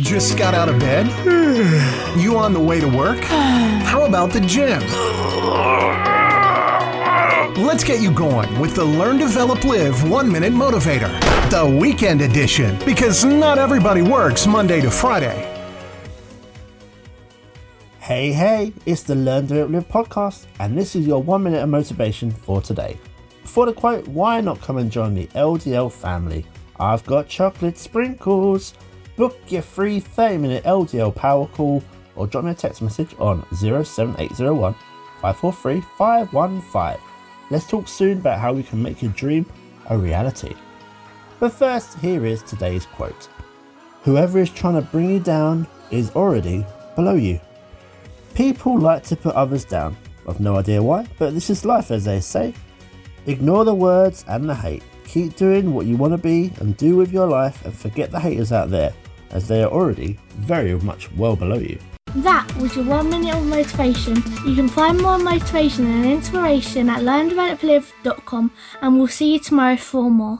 Just got out of bed? You on the way to work? How about the gym? Let's get you going with the Learn, Develop, Live One Minute Motivator, the weekend edition, because not everybody works Monday to Friday. Hey, hey, it's the Learn, Develop, Live podcast, and this is your one minute of motivation for today. For the quote, why not come and join the LDL family? I've got chocolate sprinkles. Book your free 30 minute LDL power call or drop me a text message on 07801 543 515. Let's talk soon about how we can make your dream a reality. But first, here is today's quote Whoever is trying to bring you down is already below you. People like to put others down. I've no idea why, but this is life, as they say. Ignore the words and the hate. Keep doing what you want to be and do with your life and forget the haters out there, as they are already very much well below you. That was your one minute of motivation. You can find more motivation and inspiration at learndeveloplive.com and we'll see you tomorrow for more.